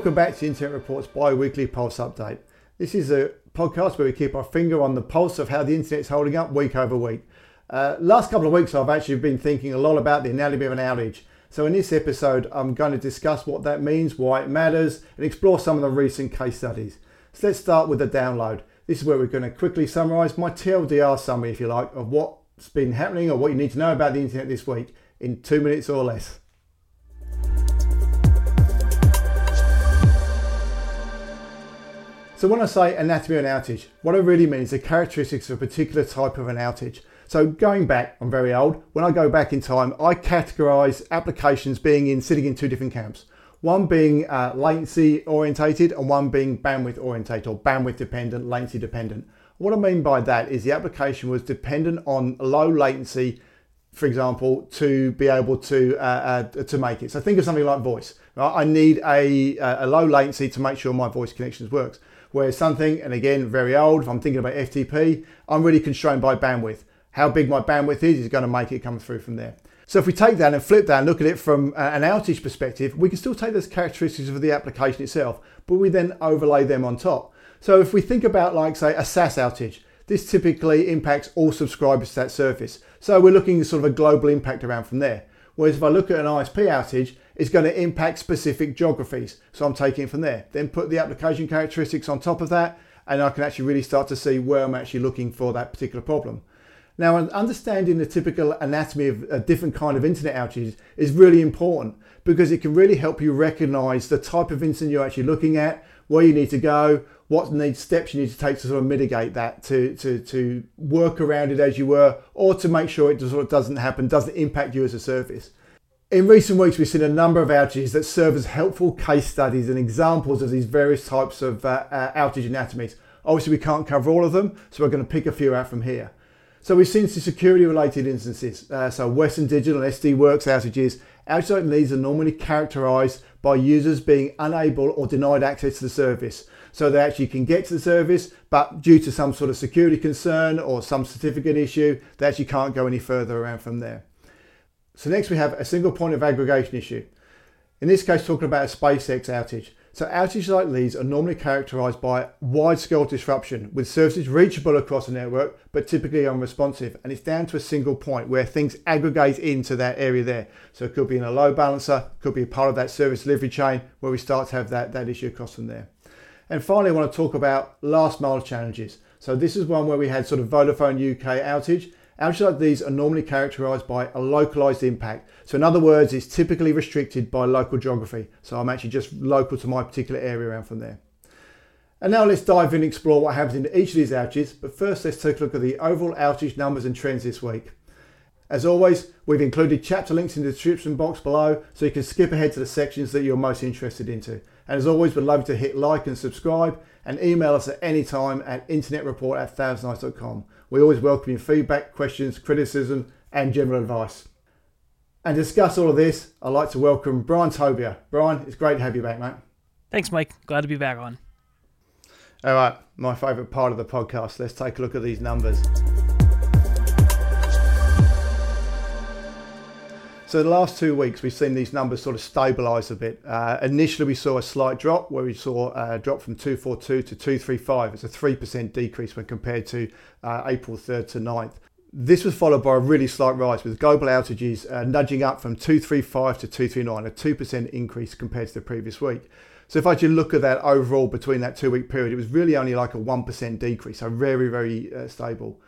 welcome back to Internet Report's bi-weekly pulse update. This is a podcast where we keep our finger on the pulse of how the internet's holding up week over week. Uh, last couple of weeks I've actually been thinking a lot about the anatomy of an outage. So in this episode I'm going to discuss what that means, why it matters and explore some of the recent case studies. So let's start with the download. This is where we're going to quickly summarise my TLDR summary if you like of what's been happening or what you need to know about the internet this week in two minutes or less. So when I say anatomy of an outage, what I really mean is the characteristics of a particular type of an outage. So going back, I'm very old. When I go back in time, I categorize applications being in sitting in two different camps. One being uh, latency orientated and one being bandwidth orientated or bandwidth dependent, latency dependent. What I mean by that is the application was dependent on low latency, for example, to be able to uh, uh, to make it. So think of something like voice. Right? I need a, a low latency to make sure my voice connections works. Whereas something, and again, very old, if I'm thinking about FTP, I'm really constrained by bandwidth. How big my bandwidth is is going to make it come through from there. So if we take that and flip that and look at it from uh, an outage perspective, we can still take those characteristics of the application itself, but we then overlay them on top. So if we think about like say a SaaS outage, this typically impacts all subscribers to that service. So we're looking at sort of a global impact around from there. Whereas if I look at an ISP outage, it's going to impact specific geographies. So I'm taking from there. Then put the application characteristics on top of that, and I can actually really start to see where I'm actually looking for that particular problem. Now, understanding the typical anatomy of a different kind of internet outages is really important because it can really help you recognize the type of incident you're actually looking at, where you need to go, what needs steps you need to take to sort of mitigate that, to, to, to work around it as you were, or to make sure it sort of doesn't happen, doesn't impact you as a service. In recent weeks, we've seen a number of outages that serve as helpful case studies and examples of these various types of uh, uh, outage anatomies. Obviously, we can't cover all of them, so we're going to pick a few out from here. So we've seen some security related instances. Uh, so Western Digital and SD Worx outages. Outages like these are normally characterized by users being unable or denied access to the service. So they actually can get to the service, but due to some sort of security concern or some certificate issue, they actually can't go any further around from there. So next we have a single point of aggregation issue. In this case, talking about a SpaceX outage. So outages like these are normally characterized by wide-scale disruption with services reachable across the network, but typically unresponsive. And it's down to a single point where things aggregate into that area there. So it could be in a load balancer, could be a part of that service delivery chain where we start to have that, that issue across from there. And finally, I want to talk about last mile challenges. So this is one where we had sort of Vodafone UK outage Outages like these are normally characterized by a localized impact. So in other words, it's typically restricted by local geography. So I'm actually just local to my particular area around from there. And now let's dive in and explore what happens in each of these outages. But first, let's take a look at the overall outage numbers and trends this week. As always, we've included chapter links in the description box below so you can skip ahead to the sections that you're most interested into. And as always, we'd love you to hit like and subscribe and email us at any time at internetreport at thousandeyes.com. We always welcome your feedback, questions, criticism, and general advice. And to discuss all of this, I'd like to welcome Brian Tobia. Brian, it's great to have you back, mate. Thanks, Mike. Glad to be back on. All right, my favourite part of the podcast. Let's take a look at these numbers. So the last two weeks, we've seen these numbers sort of stabilise a bit. Uh, initially, we saw a slight drop where we saw a drop from 242 to 235. It's a 3% decrease when compared to uh, April 3rd to 9th. This was followed by a really slight rise with global outages uh, nudging up from 235 to 239, a 2% increase compared to the previous week. So if I actually look at that overall between that two week period, it was really only like a 1% decrease, so very, very uh, stable.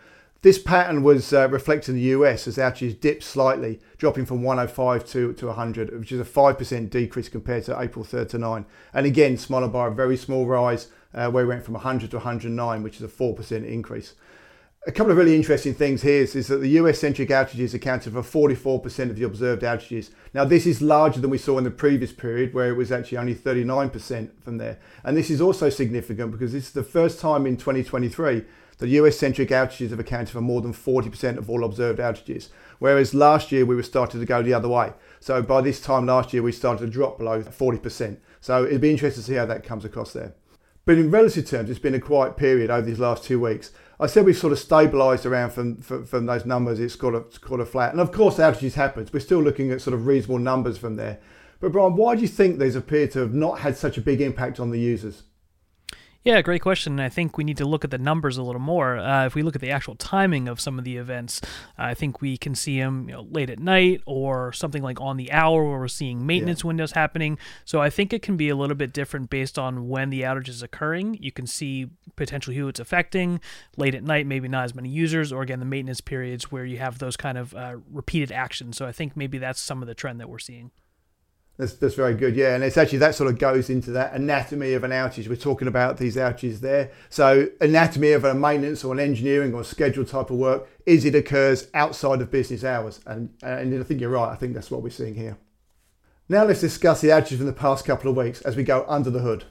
This pattern was uh, reflected in the US as outages dipped slightly, dropping from 105 to, to 100, which is a 5% decrease compared to April 3rd to 9. And again, smaller by a very small rise, uh, where we went from 100 to 109, which is a 4% increase. A couple of really interesting things here is, is that the US centric outages accounted for 44% of the observed outages. Now, this is larger than we saw in the previous period, where it was actually only 39% from there. And this is also significant because this is the first time in 2023 the US centric outages have accounted for more than 40% of all observed outages, whereas last year we were starting to go the other way. So by this time last year, we started to drop below 40%. So it'd be interesting to see how that comes across there. But in relative terms, it's been a quiet period over these last two weeks. I said we've sort of stabilised around from, from, from those numbers. It's got a, it's got a flat, and of course outages happens. We're still looking at sort of reasonable numbers from there. But Brian, why do you think these appear to have not had such a big impact on the users? Yeah, great question. I think we need to look at the numbers a little more. Uh, if we look at the actual timing of some of the events, I think we can see them you know, late at night or something like on the hour where we're seeing maintenance yeah. windows happening. So I think it can be a little bit different based on when the outage is occurring. You can see potentially who it's affecting. Late at night, maybe not as many users, or again, the maintenance periods where you have those kind of uh, repeated actions. So I think maybe that's some of the trend that we're seeing. That's, that's very good, yeah. And it's actually that sort of goes into that anatomy of an outage. We're talking about these outages there. So, anatomy of a maintenance or an engineering or scheduled type of work is it occurs outside of business hours. And, and I think you're right. I think that's what we're seeing here. Now, let's discuss the outages from the past couple of weeks as we go under the hood.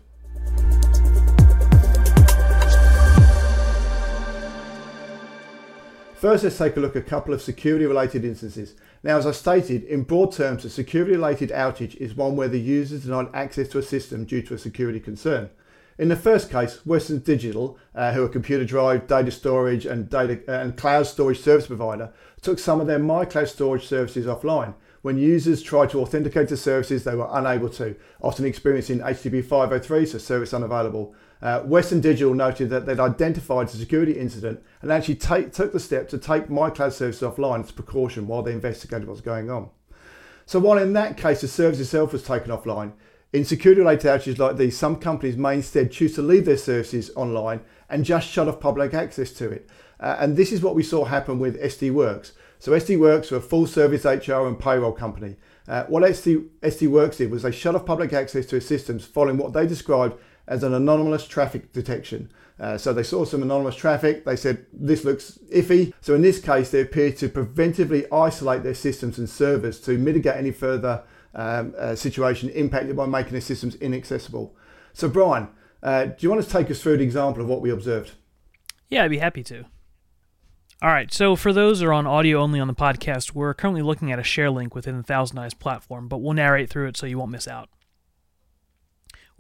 First, let's take a look at a couple of security related instances. Now, as I stated, in broad terms, a security related outage is one where the user is denied access to a system due to a security concern. In the first case, Western Digital, uh, who are computer drive, data storage, and data uh, and cloud storage service provider, took some of their MyCloud storage services offline. When users tried to authenticate to services, they were unable to, often experiencing HTTP 503, so service unavailable. Uh, Western Digital noted that they'd identified a security incident and actually take, took the step to take MyCloud services offline as a precaution while they investigated what was going on. So while in that case the service itself was taken offline, in security related outages like these, some companies may instead choose to leave their services online and just shut off public access to it. Uh, and this is what we saw happen with SD Worx. So SD Worx were a full service HR and payroll company. Uh, what SD, SD Worx did was they shut off public access to its systems following what they described as an anonymous traffic detection. Uh, so they saw some anonymous traffic. They said this looks iffy. So in this case, they appeared to preventively isolate their systems and servers to mitigate any further um, uh, situation impacted by making their systems inaccessible. So Brian, uh, do you want to take us through an example of what we observed? Yeah, I'd be happy to. All right, so for those that are on audio only on the podcast, we're currently looking at a share link within the Thousand Eyes platform, but we'll narrate through it so you won't miss out.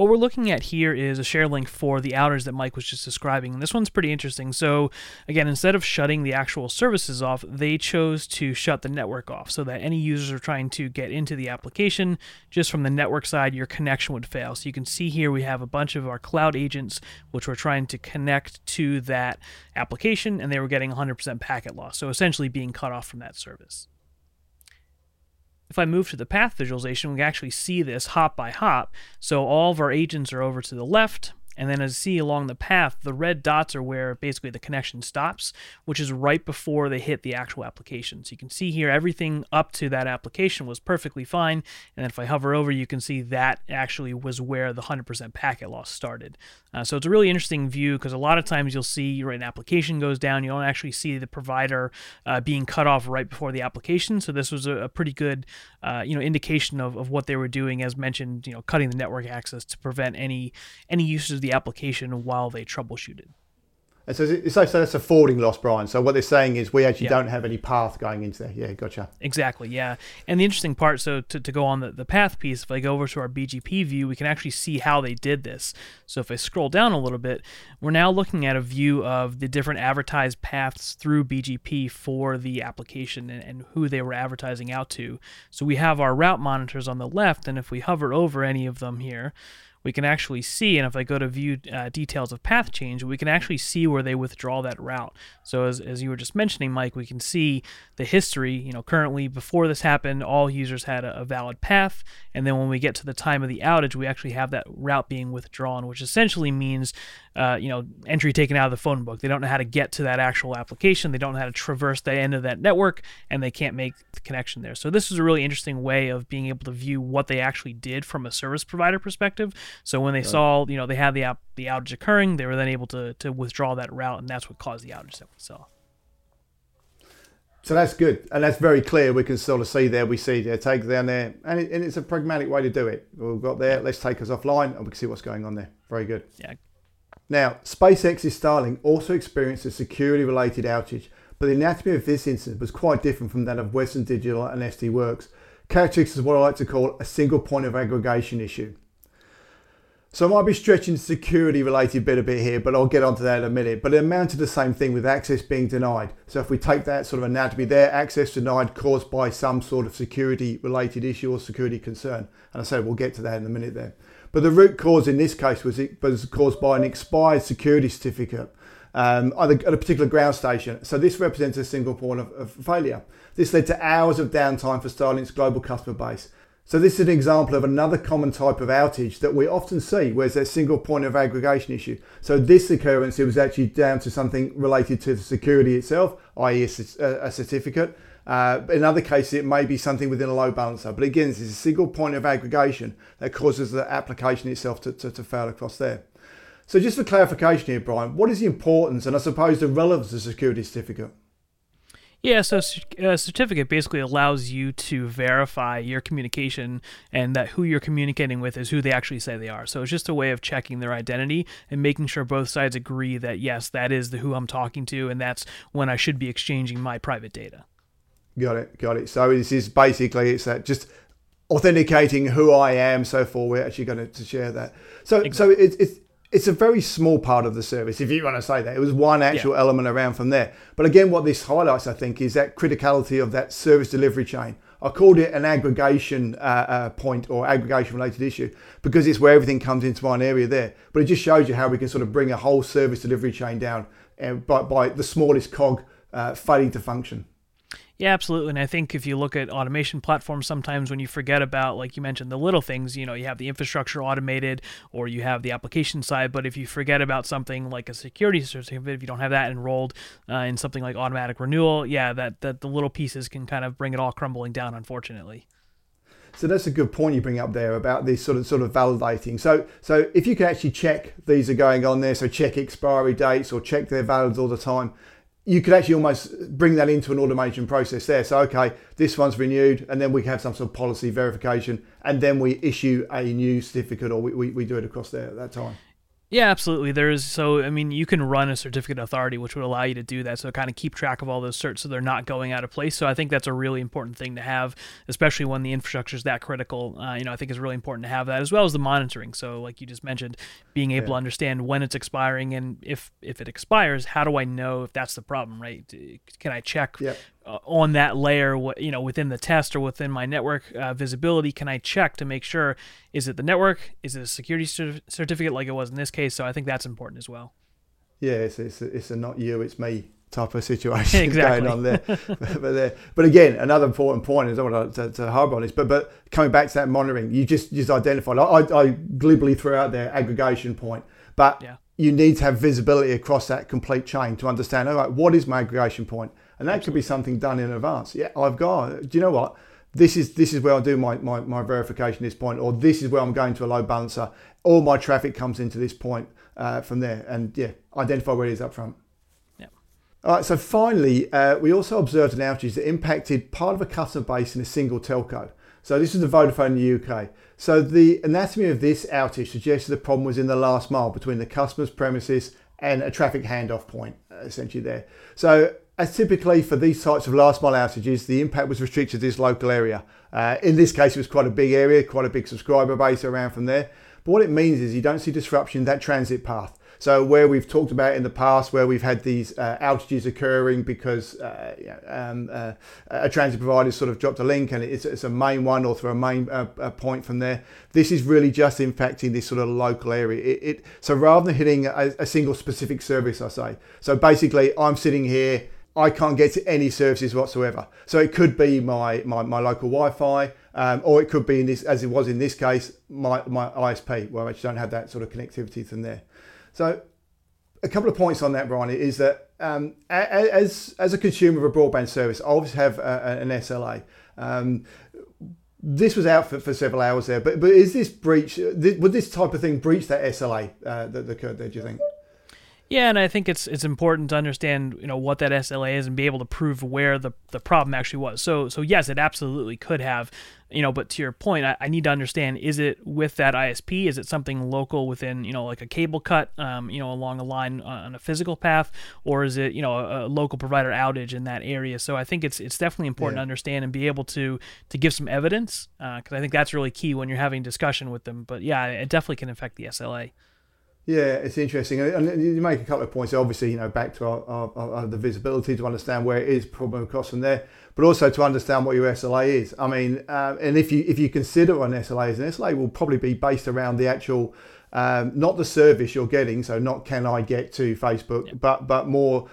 What we're looking at here is a share link for the outers that Mike was just describing. And this one's pretty interesting. So, again, instead of shutting the actual services off, they chose to shut the network off so that any users are trying to get into the application, just from the network side, your connection would fail. So you can see here we have a bunch of our cloud agents which were trying to connect to that application and they were getting 100% packet loss. So essentially being cut off from that service. If I move to the path visualization, we can actually see this hop by hop. So all of our agents are over to the left, and then as you see along the path, the red dots are where basically the connection stops, which is right before they hit the actual application. So you can see here everything up to that application was perfectly fine. And then if I hover over, you can see that actually was where the 100% packet loss started. Uh, so it's a really interesting view because a lot of times you'll see right, an application goes down, you don't actually see the provider uh, being cut off right before the application. So this was a, a pretty good, uh, you know, indication of, of what they were doing, as mentioned, you know, cutting the network access to prevent any any uses of the application while they troubleshooted. And so, so, so that's a forwarding loss, Brian. So what they're saying is we actually yeah. don't have any path going into there. Yeah, gotcha. Exactly, yeah. And the interesting part, so to, to go on the, the path piece, if I go over to our BGP view, we can actually see how they did this. So if I scroll down a little bit, we're now looking at a view of the different advertised paths through BGP for the application and, and who they were advertising out to. So we have our route monitors on the left, and if we hover over any of them here, we can actually see, and if I go to view uh, details of path change, we can actually see where they withdraw that route. So as, as you were just mentioning, Mike, we can see the history. You know, currently before this happened, all users had a, a valid path, and then when we get to the time of the outage, we actually have that route being withdrawn, which essentially means, uh, you know, entry taken out of the phone book. They don't know how to get to that actual application. They don't know how to traverse the end of that network, and they can't make the connection there. So this is a really interesting way of being able to view what they actually did from a service provider perspective. So when they saw, you know, they had the app, the outage occurring, they were then able to to withdraw that route, and that's what caused the outage that we saw. So that's good, and that's very clear. We can sort of see there. We see their take down there, and, it, and it's a pragmatic way to do it. We've got there. Let's take us offline, and we can see what's going on there. Very good. Yeah. Now, SpaceX's Starlink also experienced a security-related outage, but the anatomy of this incident was quite different from that of Western Digital and SD Worx. Characteristics of what I like to call a single point of aggregation issue. So I might be stretching security related bit a bit here, but I'll get onto that in a minute. But it amounted to the same thing with access being denied. So if we take that sort of anatomy there, access denied caused by some sort of security related issue or security concern. And I said we'll get to that in a minute there. But the root cause in this case was it was caused by an expired security certificate um, at a particular ground station. So this represents a single point of, of failure. This led to hours of downtime for Starlink's global customer base. So this is an example of another common type of outage that we often see where there's a single point of aggregation issue. So this occurrence it was actually down to something related to the security itself, i.e. a, a certificate. Uh, in other cases, it may be something within a load balancer. But again, this is a single point of aggregation that causes the application itself to, to, to fail across there. So just for clarification here, Brian, what is the importance and I suppose the relevance of security certificate? Yeah, so a certificate basically allows you to verify your communication and that who you're communicating with is who they actually say they are. So it's just a way of checking their identity and making sure both sides agree that yes, that is the who I'm talking to and that's when I should be exchanging my private data. Got it, got it. So this is basically it's that just authenticating who I am. So for we're actually going to, share that. So exactly. so it's it's it's a very small part of the service, if you want to say that. It was one actual yeah. element around from there. But again, what this highlights, I think, is that criticality of that service delivery chain. I called it an aggregation uh, uh, point or aggregation related issue because it's where everything comes into one area there. But it just shows you how we can sort of bring a whole service delivery chain down by, by the smallest cog uh, failing to function. Yeah, absolutely. And I think if you look at automation platforms, sometimes when you forget about, like you mentioned, the little things, you know, you have the infrastructure automated or you have the application side. But if you forget about something like a security certificate, if you don't have that enrolled uh, in something like automatic renewal, yeah, that, that the little pieces can kind of bring it all crumbling down, unfortunately. So that's a good point you bring up there about this sort of sort of validating. So so if you can actually check these are going on there, so check expiry dates or check they're valid all the time, you could actually almost bring that into an automation process there. So, okay, this one's renewed, and then we have some sort of policy verification, and then we issue a new certificate, or we, we, we do it across there at that time. Yeah, absolutely. There is so I mean you can run a certificate authority which would allow you to do that. So kind of keep track of all those certs so they're not going out of place. So I think that's a really important thing to have, especially when the infrastructure is that critical. Uh, you know, I think it's really important to have that as well as the monitoring. So like you just mentioned, being able yeah. to understand when it's expiring and if if it expires, how do I know if that's the problem? Right? Can I check yeah uh, on that layer, you know, within the test or within my network uh, visibility, can I check to make sure is it the network, is it a security certificate like it was in this case? So I think that's important as well. Yeah, it's it's a, it's a not you, it's me type of situation exactly. going on there. but, there. but again, another important point is I want to, to, harbour on this, but but coming back to that monitoring, you just just identified. I, I, I glibly threw out their aggregation point, but yeah. you need to have visibility across that complete chain to understand. All right, what is my aggregation point? And that could be something done in advance. Yeah, I've got. Do you know what? This is this is where I do my, my, my verification at this point, or this is where I'm going to a load balancer. All my traffic comes into this point uh, from there, and yeah, identify where it is up front. Yeah. All right. So finally, uh, we also observed an outage that impacted part of a customer base in a single telco. So this is the Vodafone in the UK. So the anatomy of this outage suggests the problem was in the last mile between the customer's premises and a traffic handoff point, uh, essentially there. So as typically for these types of last mile outages, the impact was restricted to this local area. Uh, in this case, it was quite a big area, quite a big subscriber base around from there. But what it means is you don't see disruption in that transit path. So where we've talked about in the past, where we've had these uh, outages occurring because uh, um, uh, a transit provider sort of dropped a link and it's, it's a main one or through a main uh, point from there. This is really just impacting this sort of local area. It, it so rather than hitting a, a single specific service, I say. So basically, I'm sitting here I can't get to any services whatsoever. So it could be my, my, my local Wi-Fi, um, or it could be in this, as it was in this case, my, my ISP, where I actually don't have that sort of connectivity from there. So a couple of points on that, Brian, is that um, as, as a consumer of a broadband service, I obviously have a, an SLA. Um, this was out for, for several hours there, but but is this breach? Would this type of thing breach that SLA uh, that occurred there? Do you think? Yeah, and I think it's it's important to understand you know what that SLA is and be able to prove where the, the problem actually was. So so yes, it absolutely could have, you know. But to your point, I, I need to understand: is it with that ISP? Is it something local within you know like a cable cut, um, you know, along a line on a physical path, or is it you know a, a local provider outage in that area? So I think it's it's definitely important yeah. to understand and be able to to give some evidence because uh, I think that's really key when you're having discussion with them. But yeah, it definitely can affect the SLA. Yeah, it's interesting, and you make a couple of points. Obviously, you know, back to our, our, our, the visibility to understand where it is problem across from there, but also to understand what your SLA is. I mean, um, and if you if you consider an SLA as an SLA, will probably be based around the actual, um, not the service you're getting. So not can I get to Facebook, yeah. but but more,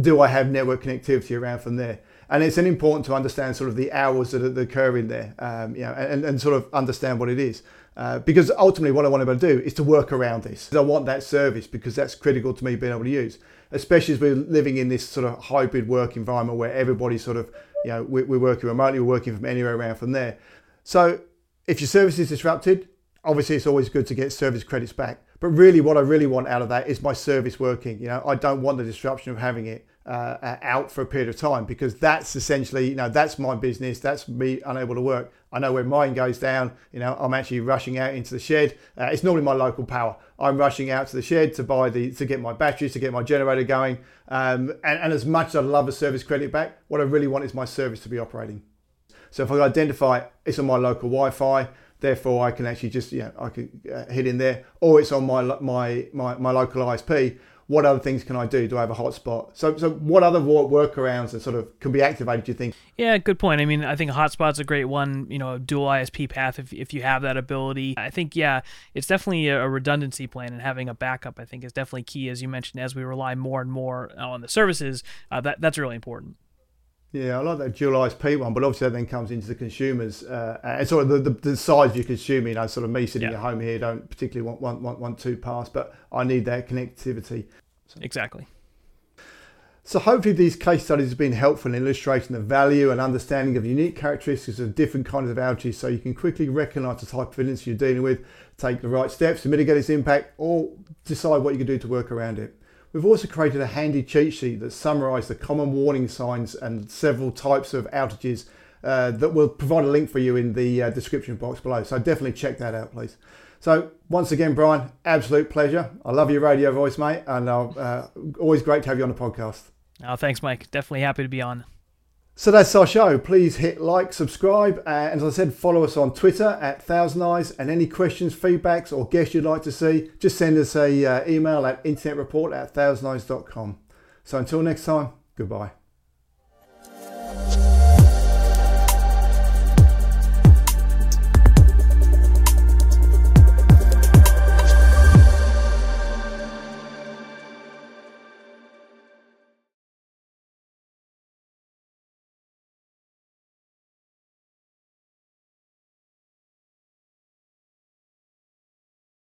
do I have network connectivity around from there? and it's an important to understand sort of the hours that, occur in there, um, you know, and, and sort of understand what it is. Uh, because ultimately, what I want to be able to do is to work around this. I want that service because that's critical to me being able to use, especially as we're living in this sort of hybrid work environment where everybody's sort of, you know, we're, working remotely, we're working from anywhere around from there. So if your service is disrupted, obviously it's always good to get service credits back. But really, what I really want out of that is my service working. You know, I don't want the disruption of having it uh, out for a period of time because that's essentially, you know, that's my business. That's me unable to work. I know when mine goes down, you know, I'm actually rushing out into the shed. Uh, it's normally my local power. I'm rushing out to the shed to buy the to get my batteries to get my generator going. Um, and, and as much as I love a service credit back, what I really want is my service to be operating. So if I identify it's on my local Wi-Fi, therefore I can actually just you know I can uh, hit in there, or it's on my my my, my local ISP what other things can I do? Do I have a hotspot? So, so what other workarounds that sort of can be activated? Do you think? Yeah, good point. I mean, I think a hotspot's a great one. You know, dual ISP path if if you have that ability. I think yeah, it's definitely a redundancy plan and having a backup. I think is definitely key, as you mentioned. As we rely more and more on the services, uh, that that's really important. Yeah, I like that dual ISP one, but obviously that then comes into the consumers uh, and sort of the, the, the size you're consuming. You know, sort of me sitting yeah. at home here don't particularly want, want, want, want two pass, but I need that connectivity. So. Exactly. So hopefully these case studies have been helpful in illustrating the value and understanding of unique characteristics of different kinds of outages so you can quickly recognise the type of incident you're dealing with, take the right steps to mitigate its impact or decide what you can do to work around it. We've also created a handy cheat sheet that summarises the common warning signs and several types of outages uh, that will provide a link for you in the uh, description box below. So definitely check that out, please. So once again, Brian, absolute pleasure. I love your radio voice, mate, and uh, always great to have you on the podcast. Oh, thanks, Mike. Definitely happy to be on. So that's our show. Please hit like, subscribe, and as I said, follow us on Twitter at Thousand Eyes. And any questions, feedbacks, or guests you'd like to see, just send us a uh, email at internetreport at thousandeyes.com. So until next time, goodbye.